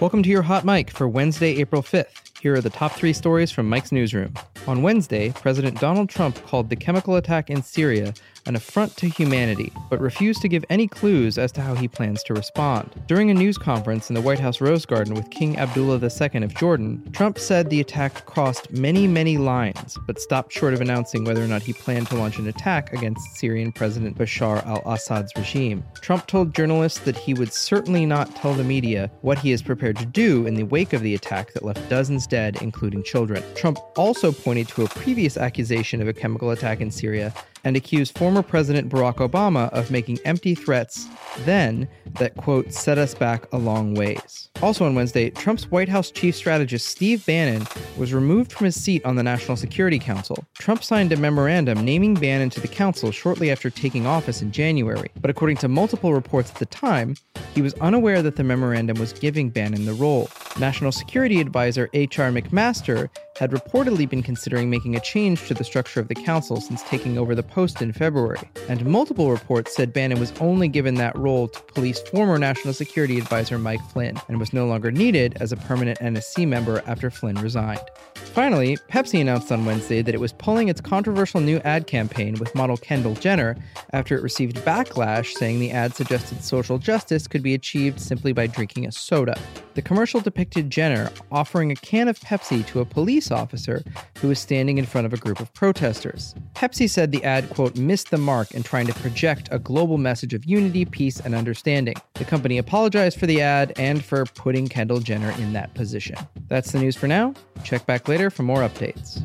Welcome to your Hot Mic for Wednesday, April 5th. Here are the top three stories from Mic's Newsroom. On Wednesday, President Donald Trump called the chemical attack in Syria an affront to humanity, but refused to give any clues as to how he plans to respond. During a news conference in the White House Rose Garden with King Abdullah II of Jordan, Trump said the attack crossed many, many lines, but stopped short of announcing whether or not he planned to launch an attack against Syrian President Bashar al Assad's regime. Trump told journalists that he would certainly not tell the media what he is prepared to do in the wake of the attack that left dozens dead, including children. Trump also pointed to a previous accusation of a chemical attack in Syria and accused former President Barack Obama of making empty threats then that, quote, set us back a long ways. Also on Wednesday, Trump's White House chief strategist Steve Bannon was removed from his seat on the National Security Council. Trump signed a memorandum naming Bannon to the council shortly after taking office in January, but according to multiple reports at the time, he was unaware that the memorandum was giving Bannon the role. National Security Advisor H.R. McMaster had reportedly been considering making a change to the structure of the council since taking over the post in February, and multiple reports said Bannon was only given that role to police former National Security Advisor Mike Flynn and was no longer needed as a permanent NSC member after Flynn resigned. Finally, Pepsi announced on Wednesday that it was pulling its controversial new ad campaign with model Kendall Jenner after it received backlash saying the ad suggested social justice could be achieved simply by drinking a soda. The commercial depicted Jenner offering a can of Pepsi to a police officer who was standing in front of a group of protesters. Pepsi said the ad, quote, missed the mark in trying to project a global message of unity, peace, and understanding. The company apologized for the ad and for putting Kendall Jenner in that position. That's the news for now. Check back later for more updates.